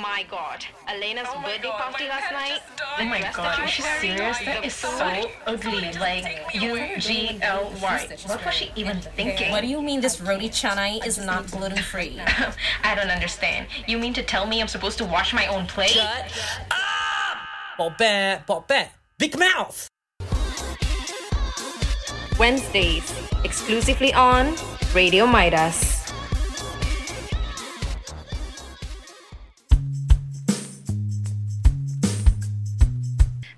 my god. Elena's Oh my birthday God, party last night. the Oh my rest god, of is she you serious? nice. That The is so ugly. Like, you G L Y. What was she even thinking? What do you mean this roti canai is not gluten free? I don't understand. You mean to tell me I'm supposed to wash my own plate? Bop bet, bop bet. Big mouth. Wednesdays, exclusively on Radio Midas.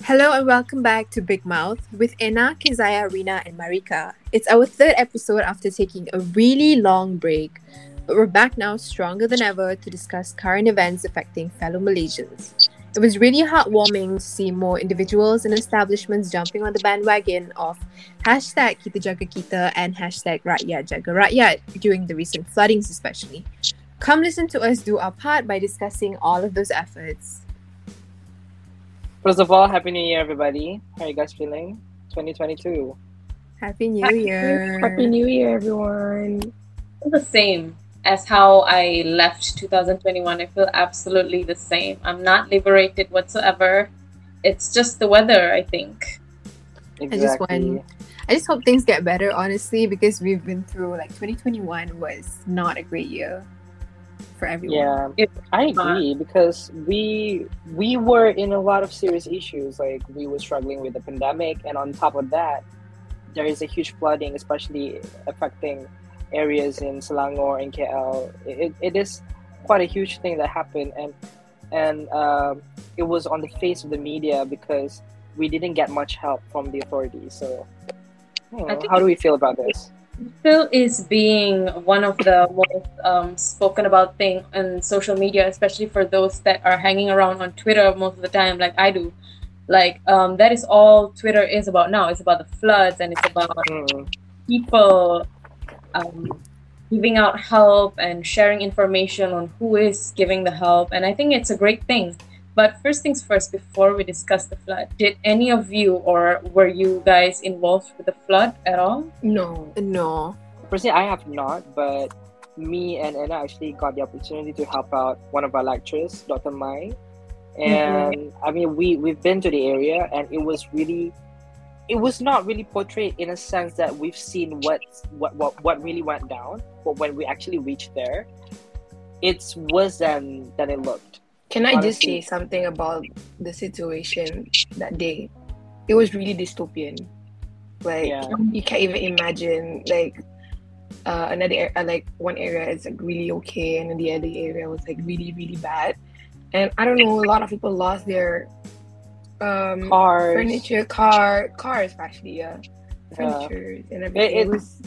Hello and welcome back to Big Mouth with Ena, Keziah, Rina, and Marika. It's our third episode after taking a really long break, but we're back now stronger than ever to discuss current events affecting fellow Malaysians. It was really heartwarming to see more individuals and establishments jumping on the bandwagon of hashtag Kita Jaga Kita and hashtag Rakyat Jaga Rakyat during the recent floodings especially. Come listen to us do our part by discussing all of those efforts. First of all, Happy New Year, everybody. How are you guys feeling? 2022. Happy New Year! Happy New Year, everyone. the same as how I left 2021. I feel absolutely the same. I'm not liberated whatsoever. It's just the weather, I think. Exactly. just want- I just hope things get better, honestly, because we've been through like 2021 was not a great year for everyone. Yeah, It- I agree because we we were in a lot of serious issues. Like we were struggling with the pandemic, and on top of that, there is a huge flooding, especially affecting areas in Selangor and KL. It, it is quite a huge thing that happened, and and um, it was on the face of the media because we didn't get much help from the authorities. So, you know, how do we feel about this? Phil is being one of the most um, spoken about thing in social media, especially for those that are hanging around on Twitter most of the time, like I do. Like um, that is all Twitter is about now. It's about the floods and it's about Mm, people um, giving out help and sharing information on who is giving the help. And I think it's a great thing. But first things first, before we discuss the flood, did any of you or were you guys involved with the flood at all? No. No. Personally, I have not, but me and Anna actually got the opportunity to help out one of our lecturers, Dr. Mai. Mm-hmm. And I mean, we we've been to the area, and it was really, it was not really portrayed in a sense that we've seen what what what, what really went down. But when we actually reached there, it's worse than than it looked. Can I just say something about the situation that day? It was really dystopian. Like Yeah. you can't even imagine like uh, another ar- uh, like one area is like really okay and then the other area was like really really bad. And I don't know, a lot of people lost their um Cars, furniture, car, cars actually, yeah, Yeah. furniture and everything. it- It, was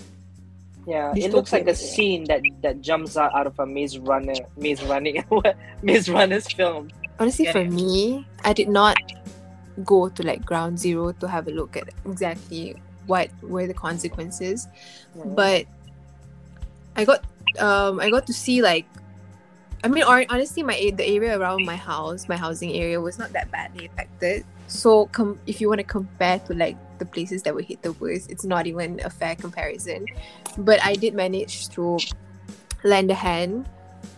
Yeah, it looks like a scene that that jumps out, out of a Maze Runner, Maze Running, Maze Runner's film. Honestly, Yeah. for me, I did not go to like ground zero to have a look at exactly what were the consequences, but I got um I got to see like I mean or, honestly my the area around my house my housing area was not that badly affected so com- if you want to compare to like the places that were hit the worst it's not even a fair comparison but I did manage to lend a hand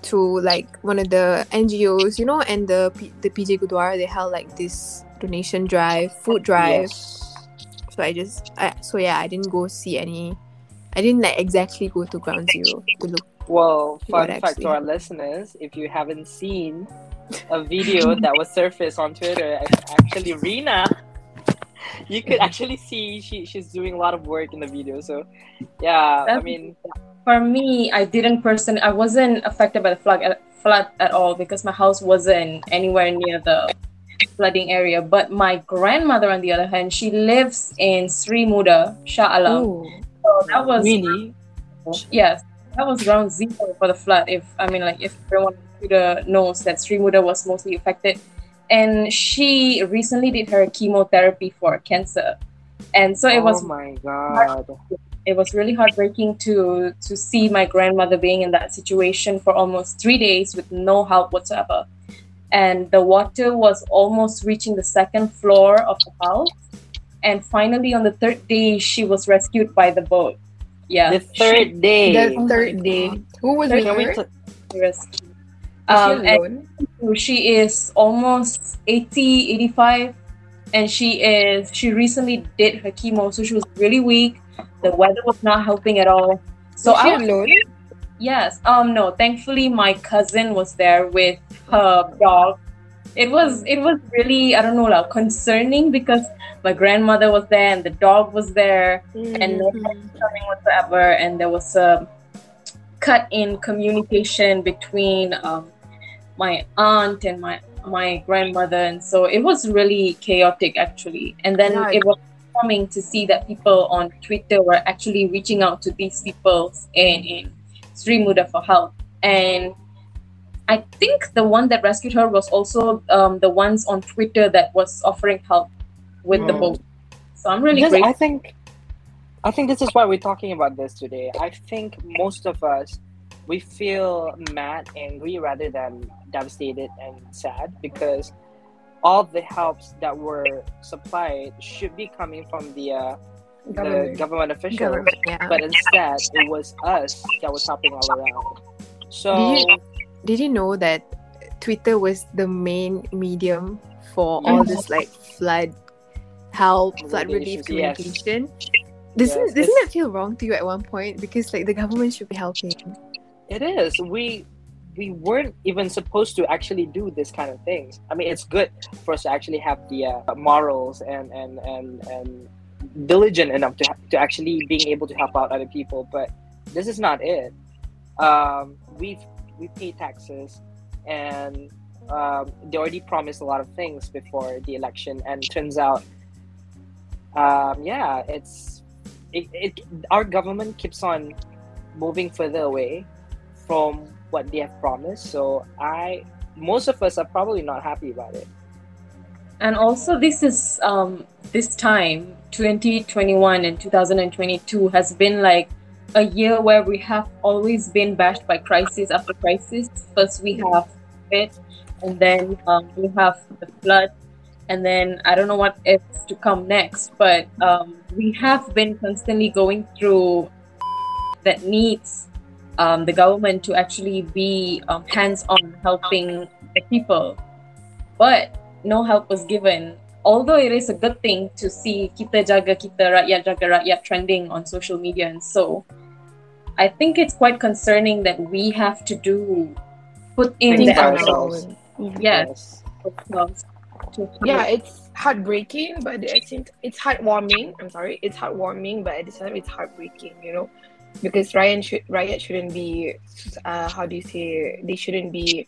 to like one of the NGOs you know and the P- the PJ Gurdwara they held like this donation drive food drive Yes. so I just I, so yeah I didn't go see any I didn't like exactly go to ground zero to look Well, fun fact actually to our listeners: if you haven't seen a video that was surfaced on Twitter, it's actually Rina. You could actually see she she's doing a lot of work in the video. So, yeah, I mean, For me, I didn't personally, I wasn't affected by the flood at, flood at all because my house wasn't anywhere near the flooding area. But my grandmother, on the other hand, she lives in Sri Muda, Shah Alam. oh, So that was really, yes, that was ground zero for the flood. If I mean, like if everyone Muda uh, knows that Sri Muda was mostly affected, and she recently did her chemotherapy for cancer, and so it oh was my god, it was really heartbreaking to to see my grandmother being in that situation for almost three days with no help whatsoever, and the water was almost reaching the second floor of the house, and finally on the third day she was rescued by the boat. Yeah, the third day. the oh third day. Who was Third with we her? rescued. She Um, alone? she is almost 80, 85, and she is she recently did her chemo, so she was really weak. The weather was not helping at all. So Was she I was alone? Yes. Um. No. Thankfully, my cousin was there with her dog. It was. It was really. I don't know. Like, concerning because my grandmother was there and the dog was there and no one coming whatsoever. And there was a cut in communication between um, my aunt and my my grandmother, and so it was really chaotic actually. And then Yeah. it was coming to see that people on Twitter were actually reaching out to these people in, in Sri Muda for help. And I think the one that rescued her was also um, the ones on Twitter that was offering help with the Mm. boat. So I'm really This- grateful. I think, I think this is why we're talking about this today. I think most of us we feel mad, angry rather than devastated and sad because all the helps that were supplied should be coming from the uh, the Government. government officials, Government, yeah. but instead it was us that was helping all around. So Did you- Did you know that Twitter was the main medium for all this like flood help, flood relief Communications, yes. communication? Doesn't Yes, doesn't that feel wrong to you at one point? Because like the government should be helping. It is. We we weren't even supposed to actually do this kind of things. I mean, it's good for us to actually have the uh, morals and and and and diligent enough to to actually being able to help out other people. But this is not it. Um, we we pay taxes, and um, they already promised a lot of things before the election, and turns out, um, yeah, it's it, it our government keeps on moving further away from what they have promised. So I, most of us are probably not happy about it. And also, this is um, this time, 2021 and 2022 has been like a year where we have always been bashed by crisis after crisis. First, we have it, and then um, we have the flood, and then I don't know what is to come next, but um, we have been constantly going through that needs um, the government to actually be um, hands on helping the people. But no help was given. Although it is a good thing to see kita jaga kita rakyat jaga rakyat trending on social media and so, I think it's quite concerning that we have to do put in the ourselves. yes, to yeah, it's heartbreaking, but at the same it's heartwarming. I'm sorry, it's heartwarming, but at the same time, it's heartbreaking. You know, because Ryan should Riot shouldn't be. Uh, how do you say? They shouldn't be.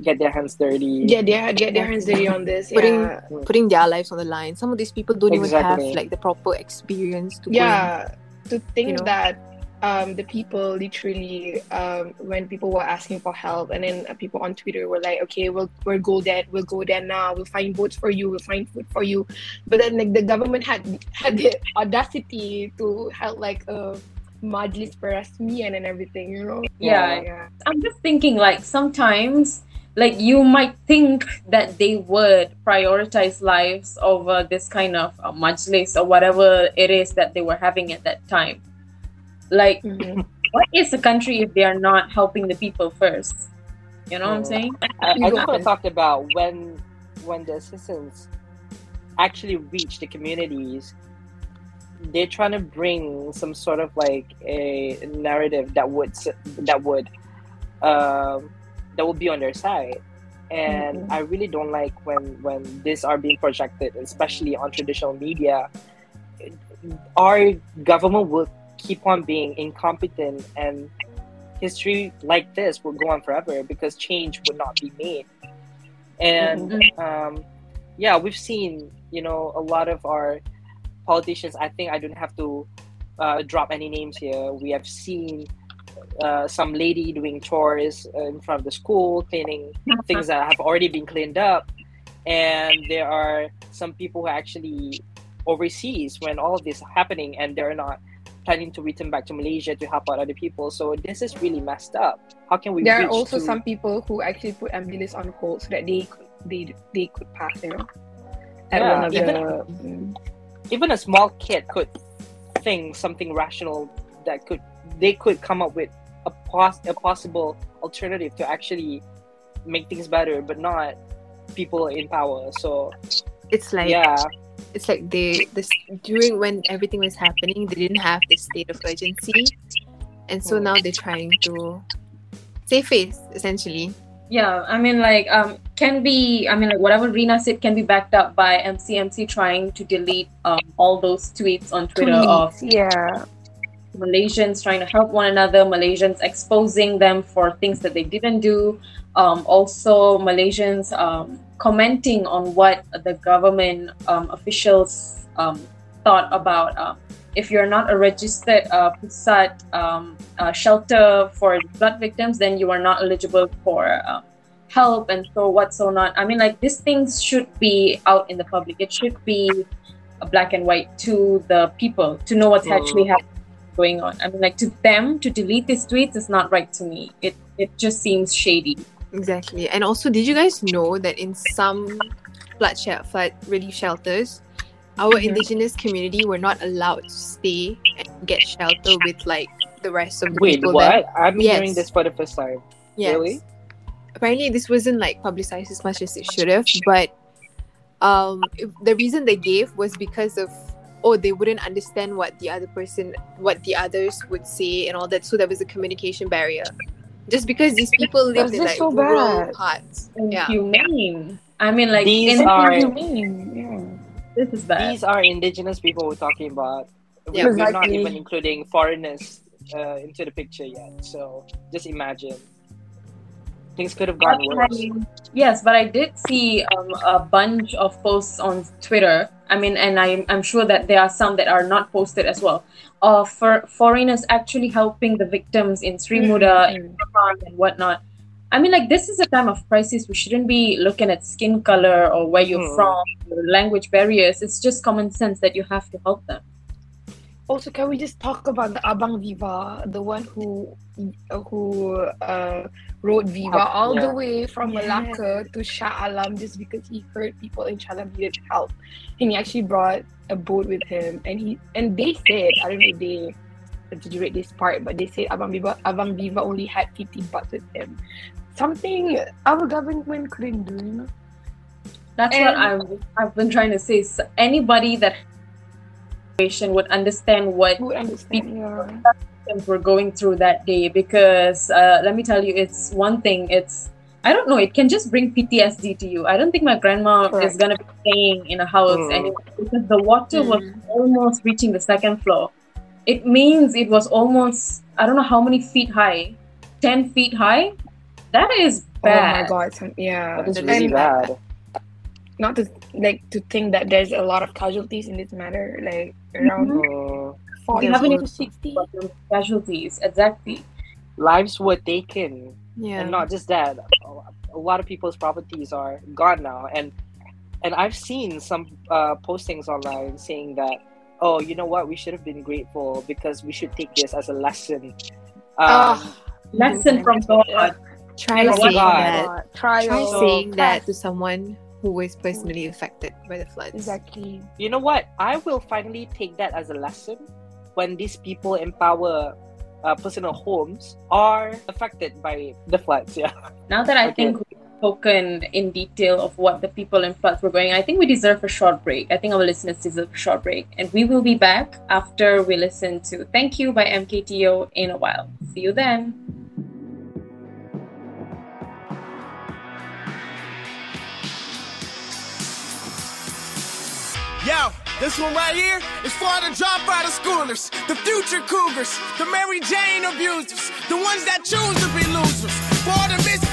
Get their hands dirty. Get their get their hands dirty on this. Putting- yeah, Putting their lives on the line. Some of these people don't even have like the proper experience to go and- yeah. To think you know. that. Um, the people literally um, when people were asking for help and then uh, people on twitter were like okay we'll, we'll go there we'll go there now we'll find boats for you we'll find food for you but then like the government had had the audacity to have like a majlis perasmian and everything you know Yeah. yeah I'm just thinking like sometimes like you might think that they would prioritize lives over this kind of uh, majlis or whatever it is that they were having at that time. Like, Mhm. what is a country if they are not helping the people first? You know what I'm saying? I, I You just go want to talk about when when the assistance actually reach the communities. They're trying to bring some sort of like a narrative that would that would um, that would be on their side, and Mhm. I really don't like when when these are being projected, especially on traditional media. Our government will keep on being incompetent and history like this will go on forever because change would not be made. And um, yeah, we've seen you know a lot of our politicians. I think I don't have to uh, drop any names here. We have seen uh, some lady doing chores in front of the school, cleaning things that have already been cleaned up, and there are some people who are actually overseas when all of this is happening, and they're not planning to return back to Malaysia to help out other people. So this is really messed up. How can we? there are also to- some people who actually put ambulance on hold so that they could they they could pass you know at Yeah, one of even- the even a small kid could think something rational that could they could come up with a pos- a possible alternative to actually make things better, but not people in power. So It's like yeah, it's like they this during when everything was happening, they didn't have this state of urgency, and so Hmm. now they're trying to save face essentially. Yeah, I mean, like, um, can be, I mean, like, whatever Rina said can be backed up by MCMC trying to delete um, all those tweets on Twitter of yeah. Malaysians trying to help one another, Malaysians exposing them for things that they didn't do. Um, also, Malaysians um, commenting on what the government um, officials um, thought about um, if you're not a registered uh, pusat um, uh, shelter for blood victims, then you are not eligible for um, help and so what so not. I mean, like these things should be out in the public. It should be black and white to the people to know what's Mm. actually happening going on. I mean, like to them to delete these tweets is not right to me. It it just seems shady. Exactly. And also, did you guys know that in some flood, shel- flood relief shelters, our Mhm. indigenous community were not allowed to stay and get shelter with like the rest of the wait, people what? there. I'm Yes. hearing this for the first time. Yes. Really? Apparently, this wasn't like publicized as much as it should have, but um, it- the reason they gave was because of oh they wouldn't understand what the other person what the others would say and all that so there was a communication barrier just because these people live in That's like so rural bad. parts yeah Inhumane. I mean, like These in- are- What do you mean? Yeah. this is bad. These are indigenous people we're talking about. We- Yeah. We're not even including foreigners uh, into the picture yet. So just imagine. Things could have gone But worse. I- yes, but I did see um, a bunch of posts on Twitter. I mean, and I'm, I'm sure that there are some that are not posted as well. Of for foreigners actually helping the victims in Sri Muda, Japan, and whatnot. I mean, like this is a time of crisis. We shouldn't be looking at skin color or where you're Hmm. from, or language barriers. It's just common sense that you have to help them. Also, can we just talk about the Abang Viva, the one who who uh, rode Viva Help, all yeah. the way from Yeah. Malacca to Shah Alam just because he heard people in Shah Alam needed help, and he actually brought a boat with him. And he and they said, I don't know if they exaggerate this part, but they said Abang Viva Abang Viva only had fifty bucks with him, something our government couldn't do. You know? That's what I've I've been trying to say. So anybody that would understand what Who would understand? Yeah. symptoms we're going through that day because uh, let me tell you it's one thing it's i don't know it can just bring ptsd to you i don't think my grandma is going to be staying in a house Mm. anymore because the water was Mm. almost reaching the second floor it means it was almost i don't know how many feet high 10 feet high that is bad Oh my god! Yeah. That is really bad. not to like to think that there's a lot of casualties in this matter, like around Uh, forty We haven't to even sixty. Casualties exactly lives were taken. yeah And not just that, a lot of people's properties are gone now. And and I've seen some uh, postings online saying that, oh, you know what, we should have been grateful because we should take this as a lesson. Um, Ah. lesson from god try Oh my saying God. that Trial. try So- saying that to someone who was personally affected by the floods Exactly. you know what? I will finally take that as a lesson when these people in power, uh, personal homes, are affected by the floods. Yeah. Now that I Okay. think we've spoken in detail of what the people in floods were going, I think we deserve a short break. I think our listeners deserve a short break. And we will be back after we listen to Thank You by MKTO in a while. See you then. Yo, this one right here is for the dropout of schoolers, the future cougars, the Mary Jane abusers, the ones that choose to be losers. For the misfit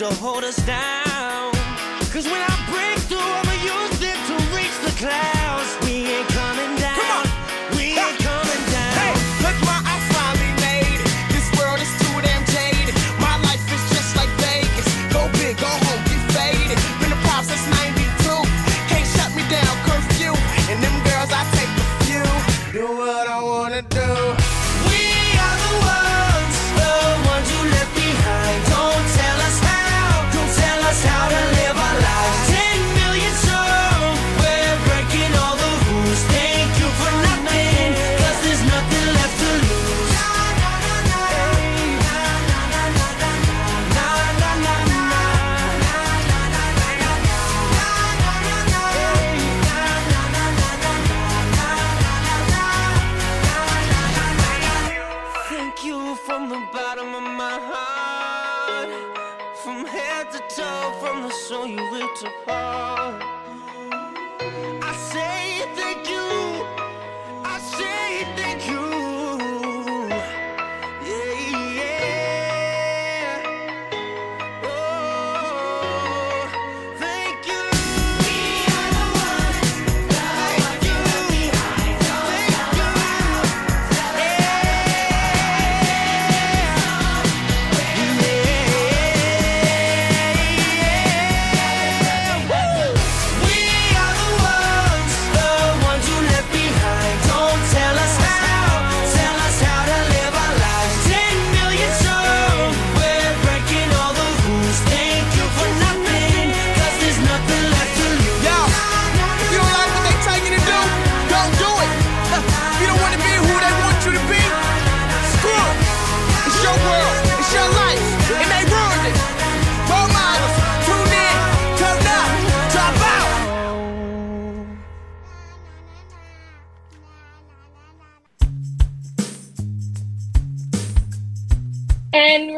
used to hold us down. Cause when I break through, I'ma use it to reach the clouds.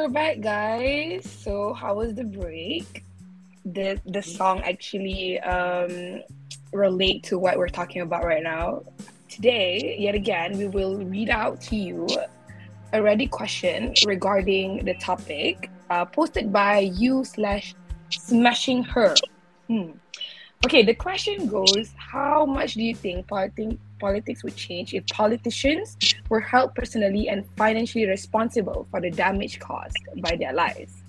We're back, guys. So, how was the break? Did the song actually um, relate to what we're talking about right now? Today, yet again, we will read out to you a Reddit question regarding the topic uh, posted by you slash smashing her. Hmm. Okay, the question goes: How much do you think politi- politics would change if politicians were held personally and financially responsible for the damage caused by their lives?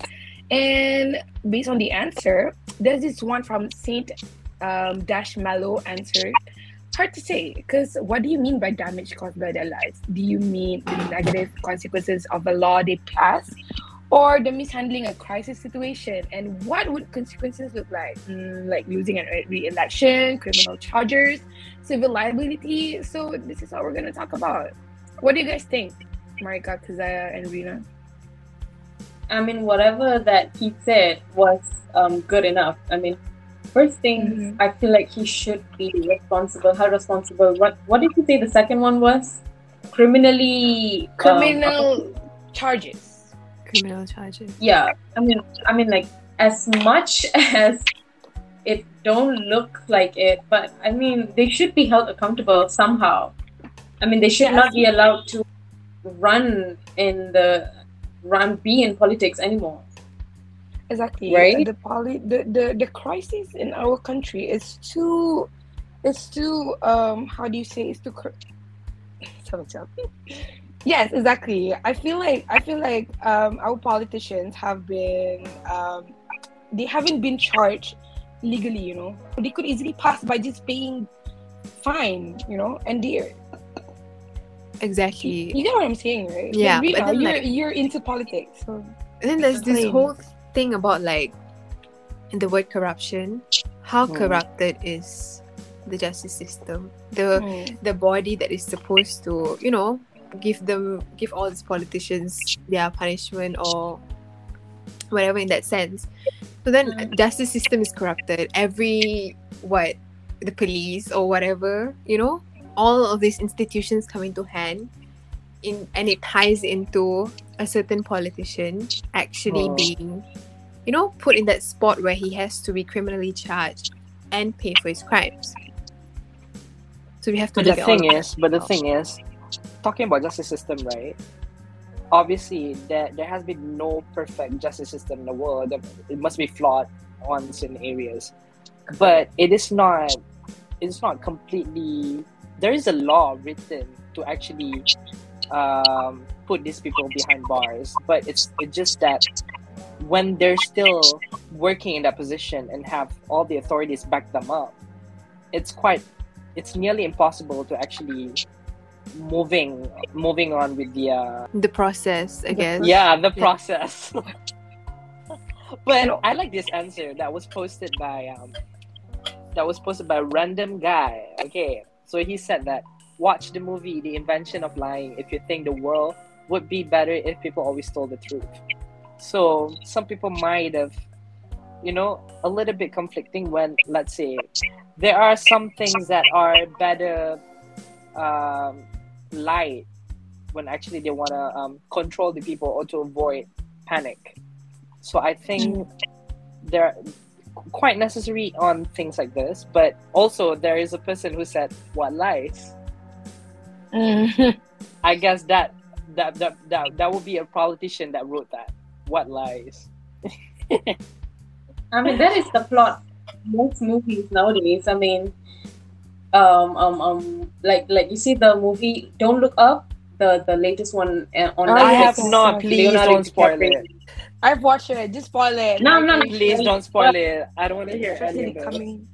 And based on the answer, there's this one from Saint um, Dash Mallow answered. Hard to say, because what do you mean by damage caused by their lives? Do you mean the negative consequences of a law they pass, or the mishandling a crisis situation? And what would consequences look like? Mm, like losing an re-election, criminal charges, civil liability. So this is what we're gonna talk about. What do you guys think, Marika, Keziah, and Rina? I mean, whatever that he said was um, good enough. I mean, first thing, I feel like he should be responsible. How responsible? What What did you say? The second one was criminally. um, Criminal charges. Criminal charges. yeah i mean i mean like as much as it don't look like it but i mean they should be held accountable somehow i mean they should not be allowed to run in the run be in politics anymore Exactly. Right? The poly the, the the crisis in our country is too it's too um how do you say it's too cr-. yes exactly i feel like i feel like um our politicians have been um they haven't been charged legally you know they could easily pass by just paying fine you know and they Exactly. you get what i'm saying right Like, Yeah, Rita, but then, you're like- you're into politics so And then there's this whole thing about like in the word corruption. How Hmm. corrupted is the justice system? The Mm. the body that is supposed to, you know, give them give all these politicians their punishment or whatever in that sense. So then mm. justice system is corrupted. Every what the police or whatever, you know, all of these institutions come into hand in and it ties into a certain politician actually Oh. being you know put in that spot where he has to be criminally charged and pay for his crimes so we have to But the look thing is, but the thing is, talking about justice system, right? obviously there there has been no perfect justice system in the world. It must be flawed on certain areas, but it is not. It's not completely. There is a law written to actually um, put these people behind bars, but it's it's just that when they're still working in that position and have all the authorities back them up, it's quite it's nearly impossible to actually moving moving on with the uh, The process, I guess. yeah the process. but I like this answer that was posted by um that was posted by a random guy. Okay, so he said that watch the movie The Invention of Lying if you think the world would be better if people always told the truth. So some people might have, you know, a little bit conflicting when let's say there are some things that are better um, lied when actually they want to um, control the people or to avoid panic. So I think they're quite necessary on things like this. But also, there is a person who said, "What lies?" I guess that that that that, that would be a politician that wrote that. What lies? I mean, that is the plot. Most movies nowadays. I mean, um, um, um, like like you see the movie Don't Look Up, the the latest one uh, on I Netflix. have not. Please Leonardo don't spoil DiCaprio. it. I've watched it. Just spoil it. No, no, no. Please don't spoil it. I don't want to hear Especially any of this. coming.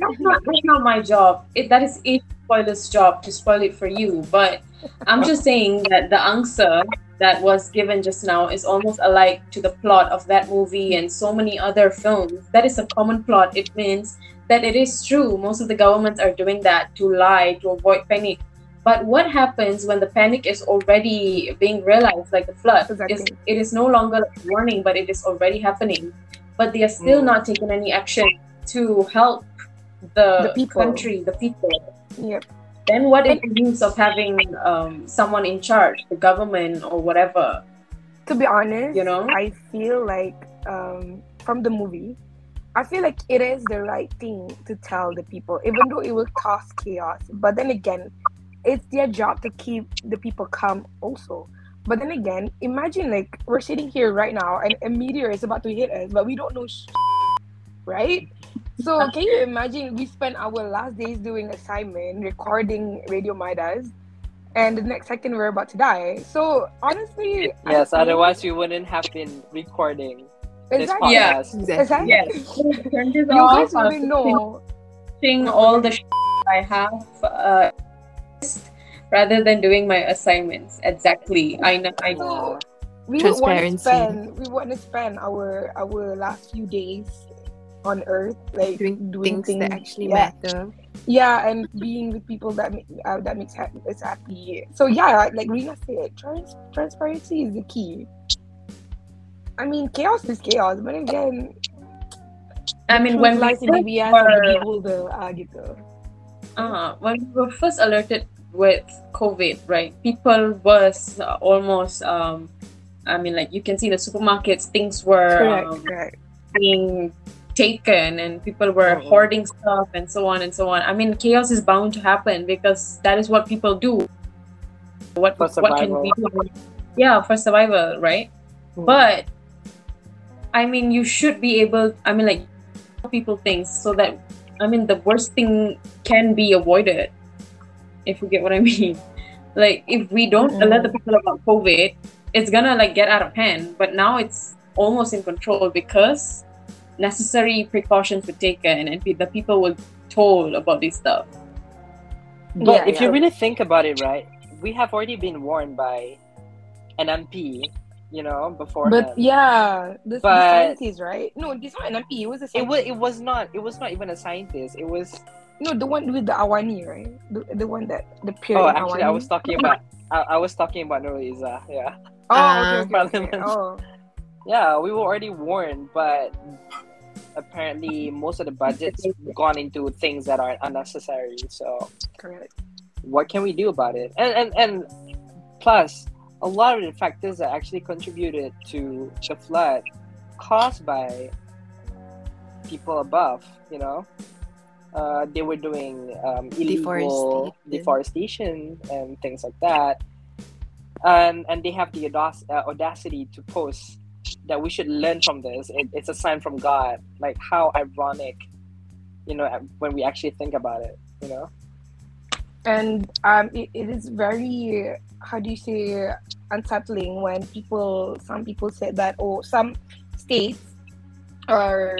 That's not, that's not my job. It, that is each spoiler's job to spoil it for you. But I'm just saying that the answer that was given just now is almost alike to the plot of that movie and so many other films. That is a common plot. It means that it is true. Most of the governments are doing that to lie, to avoid panic. But what happens when the panic is already being realized, like the flood? Is, Exactly. it is no longer like warning, but it is already happening. But they are still Mm. not taking any action to help the, The people. country, the people. Yep. Then what is the use of having um, someone in charge, the government or whatever? To be honest, You know? I feel like um, from the movie, I feel like it is the right thing to tell the people, even though it will cause chaos. But then again, it's their job to keep the people calm also. But then again, imagine like we're sitting here right now and a meteor is about to hit us, but we don't know, sh- right? So can you imagine we spent our last days doing assignment, recording Radio Midas, and the next second we're about to die. So honestly, I Yes, otherwise we wouldn't have been recording Exactly. Yeah. podcast. Exactly. Exactly. Turn this You guys off. I'm wouldn't know. finishing all the sh- I have uh, rather than doing my assignments. Exactly. I know. I know. We would want to spend we want to spend our our last few days on Earth like Doing doing things that actually yeah, matter. yeah, and being with people that uh, that makes us happy. So yeah, like Rina said, trans- transparency is the key. I mean, chaos is chaos, but again, I mean, when we lies in the first bias were- of the beholder, ah. Uh, when we were first alerted with COVID, right? People was uh, almost um, I mean, like you can see the supermarkets, things were Correct, um, correct. being taken, and people were Mhm. hoarding stuff, and so on and so on. I mean, chaos is bound to happen because that is what people do. What For what can we do? Yeah, for survival, right? Mhm. But I mean, you should be able. I mean, like tell people things so that I mean the worst thing can be avoided. If you get what I mean. Like if we don't mm-hmm. alert the people about COVID, it's gonna like get out of hand. But now it's almost in control because necessary precautions were taken and the people were told about this stuff. But Yeah, if you really think about it, right, we have already been warned by an MP, you know, before. But yeah, the, the But- scientist, right? No, this not an MP. It was a it was it was not it was not even a scientist. It was No, the one with the Awani, right? The, the one that the period. oh actually I was talking about I, I was talking about Nuriza. Yeah, Oh, okay, okay, okay. Oh, yeah, we were already warned, but apparently most of the budget's gone into things that are unnecessary. So correct. what can we do about it? And and and plus, a lot of the factors that actually contributed to the flood caused by people above, you know. Uh, they were doing um, illegal Deforestation. deforestation and things like that. and and they have the audac- uh, audacity to post that we should learn from this. It, it's a sign from God. Like how ironic, you know, when we actually think about it. You know. And um, it, it is very how do you say unsettling when people some people said that or some states are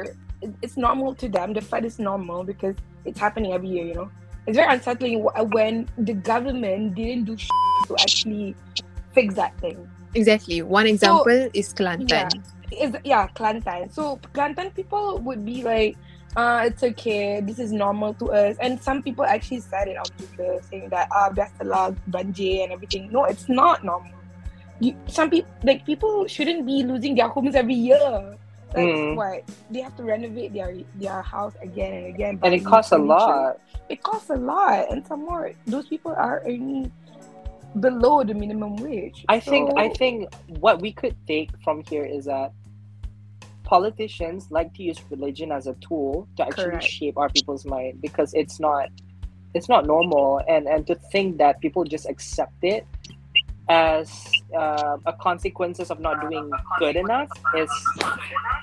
it's normal to them the fight is normal because it's happening every year you know it's very unsettling when the government didn't do to actually fix that thing Exactly. One example is Kelantan. yeah, is yeah, Kelantan. So Kelantan people would be like, uh, it's okay, this is normal to us. And some people actually said it on Twitter saying that ah, that's the law, banjir and everything. No, it's not normal. You, some people like people shouldn't be losing their homes every year. Like Mm. what? They have to renovate their their house again and again. And it costs a lot. It costs a lot, and some more. Those people are earning below the minimum wage. I think I think what we could take from here is that politicians like to use religion as a tool to actually Correct. shape our people's mind because it's not it's not normal and and to think that people just accept it as uh, a consequences of not doing good enough is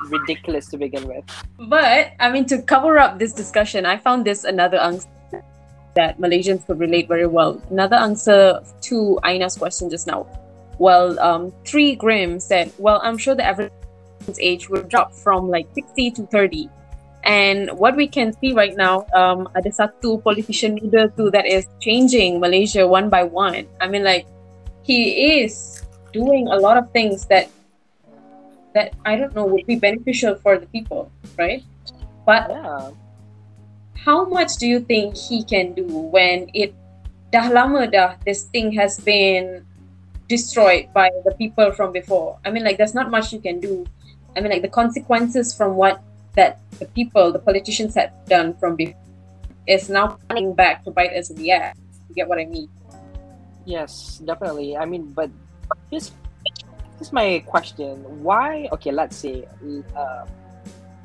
ridiculous to begin with. But I mean, to cover up this discussion, I found this another answer that Malaysians could relate very well. Another answer to Aina's question just now. Well, um, three Grimm said, "Well, I'm sure the average age will drop from like 60 to 30." And what we can see right now, um, ada satu politician muda too that is changing Malaysia one by one. I mean, like he is doing a lot of things that that I don't know would be beneficial for the people, right? But Yeah. how much do you think he can do when it dah lama dah this thing has been destroyed by the people from before? I mean, like there's not much you can do. I mean, like the consequences from what that the people, the politicians had done from before is now coming back to bite us in the ass. You get what I mean? Yes, definitely. I mean, but this here's my question: Why? Okay, let's say uh,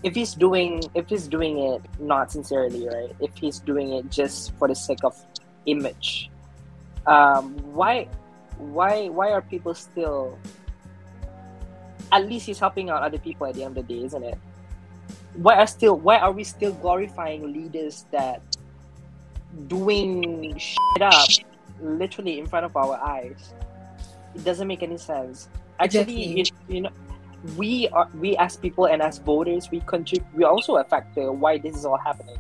if he's doing if he's doing it not sincerely, right? If he's doing it just for the sake of image, um, why why why are people still? At least he's helping out other people at the end of the day, isn't it? Why are still why are we still glorifying leaders that doing shit up literally in front of our eyes. It doesn't make any sense. Actually, you, you know, we are we as people and as voters, we contribute. We also affect why this is all happening.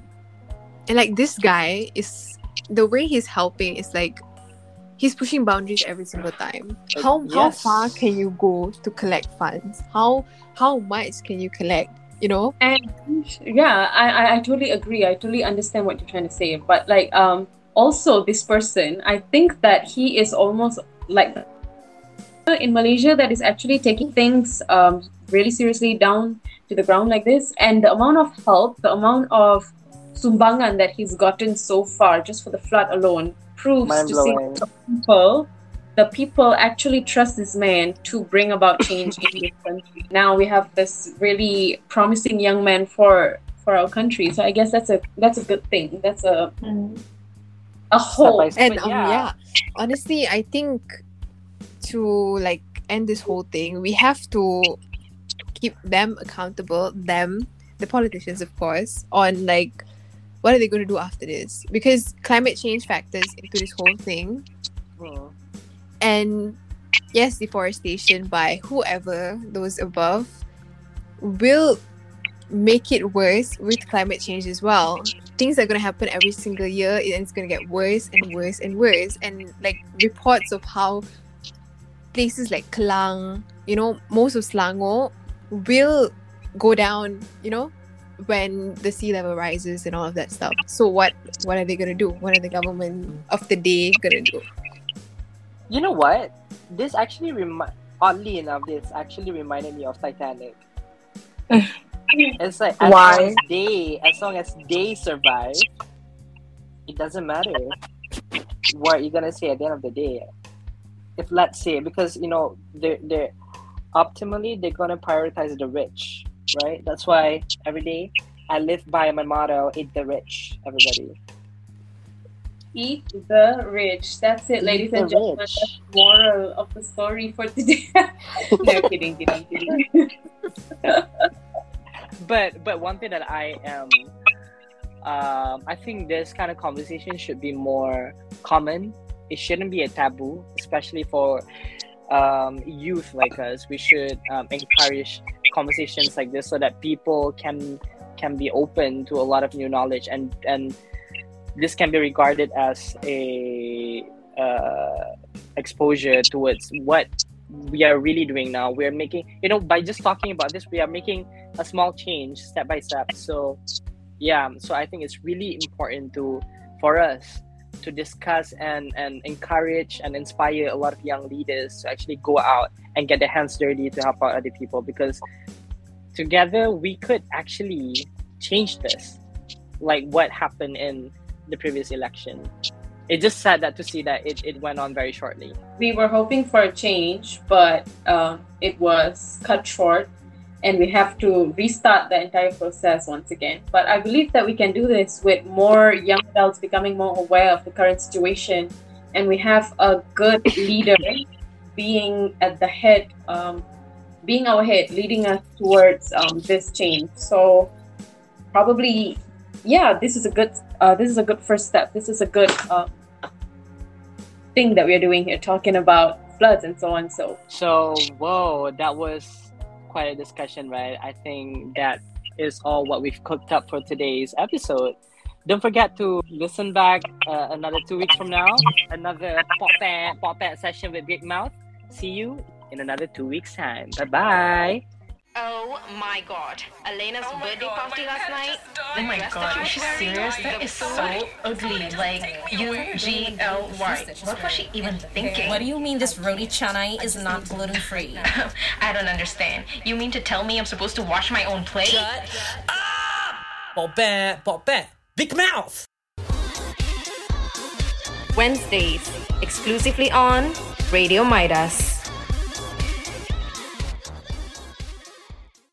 And like this guy is the way he's helping is like he's pushing boundaries every single time. How how far can you go to collect funds? How how much can you collect? You know? And yeah, I, I, I totally agree. I totally understand what you're trying to say. But like um also this person, I think that he is almost like in Malaysia that is actually taking things um really seriously down to the ground like this. And the amount of help, the amount of sumbangan that he's gotten so far just for the flood alone proves to see the people the people actually trust this man to bring about change in this country. Now we have this really promising young man for for our country. So I guess that's a that's a good thing. That's a a whole. by step. And But um, yeah. yeah, honestly, I think to like end this whole thing, we have to keep them accountable, them, the politicians, of course, on like what are they going to do after this? Because climate change factors into this whole thing, Hmm. and yes, deforestation by whoever those above will make it worse with climate change as well. Things are gonna happen every single year, and it's gonna get worse and worse and worse. And like reports of how places like Kelang, you know, most of Selangor will go down, you know, when the sea level rises and all of that stuff. So what what are they gonna do? What are the government of the day gonna do? You know what? This actually remind oddly enough, this actually reminded me of Titanic. it's like as Why? long as they as long as they survive, it doesn't matter what you're gonna say at the end of the day. If let's say because you know they're they're optimally they're gonna prioritize the rich, right? That's why every day I live by my motto, eat the rich, everybody. Eat the rich. That's it, ladies and gentlemen. rich. That's the moral of the story for today. no, kidding, kidding, kidding. but but one thing that I am um I think this kind of conversation should be more common. It shouldn't be a taboo, especially for um, youth like us. We should um, encourage conversations like this so that people can can be open to a lot of new knowledge and and this can be regarded as a uh, exposure towards what we are really doing now. We're making, you know, by just talking about this, we are making a small change step by step. So, yeah, so I think it's really important to for us to discuss and and encourage and inspire a lot of young leaders to actually go out and get their hands dirty to help out other people because together we could actually change this like what happened in the previous election. It's just sad that to see that it, it went on very shortly. We were hoping for a change, but um, it was cut short, and we have to restart the entire process once again. But I believe that we can do this with more young adults becoming more aware of the current situation, and we have a good leader being at the head, um, being our head, leading us towards um, this change. So probably, yeah, this is a good. Uh, this is a good first step. This is a good. Uh, thing that we are doing here, talking about floods and so on. So so whoa that was quite a discussion right? I think that is all what we've cooked up for today's episode. Don't forget to listen back uh, another two weeks from now another pop pat pop pat session with big mouth. See you in another two weeks time. Bye bye Oh my god. Elena's birthday party last night. Oh my god, is oh she serious? That is so ugly. Like U G L Y. What was she even thinking? What do you mean this roti canai is not gluten free? I don't understand. You mean to tell me I'm supposed to wash my own plate? Shut up! Pop bet, pop bet. Big mouth! Wednesdays, exclusively on Radio Midas.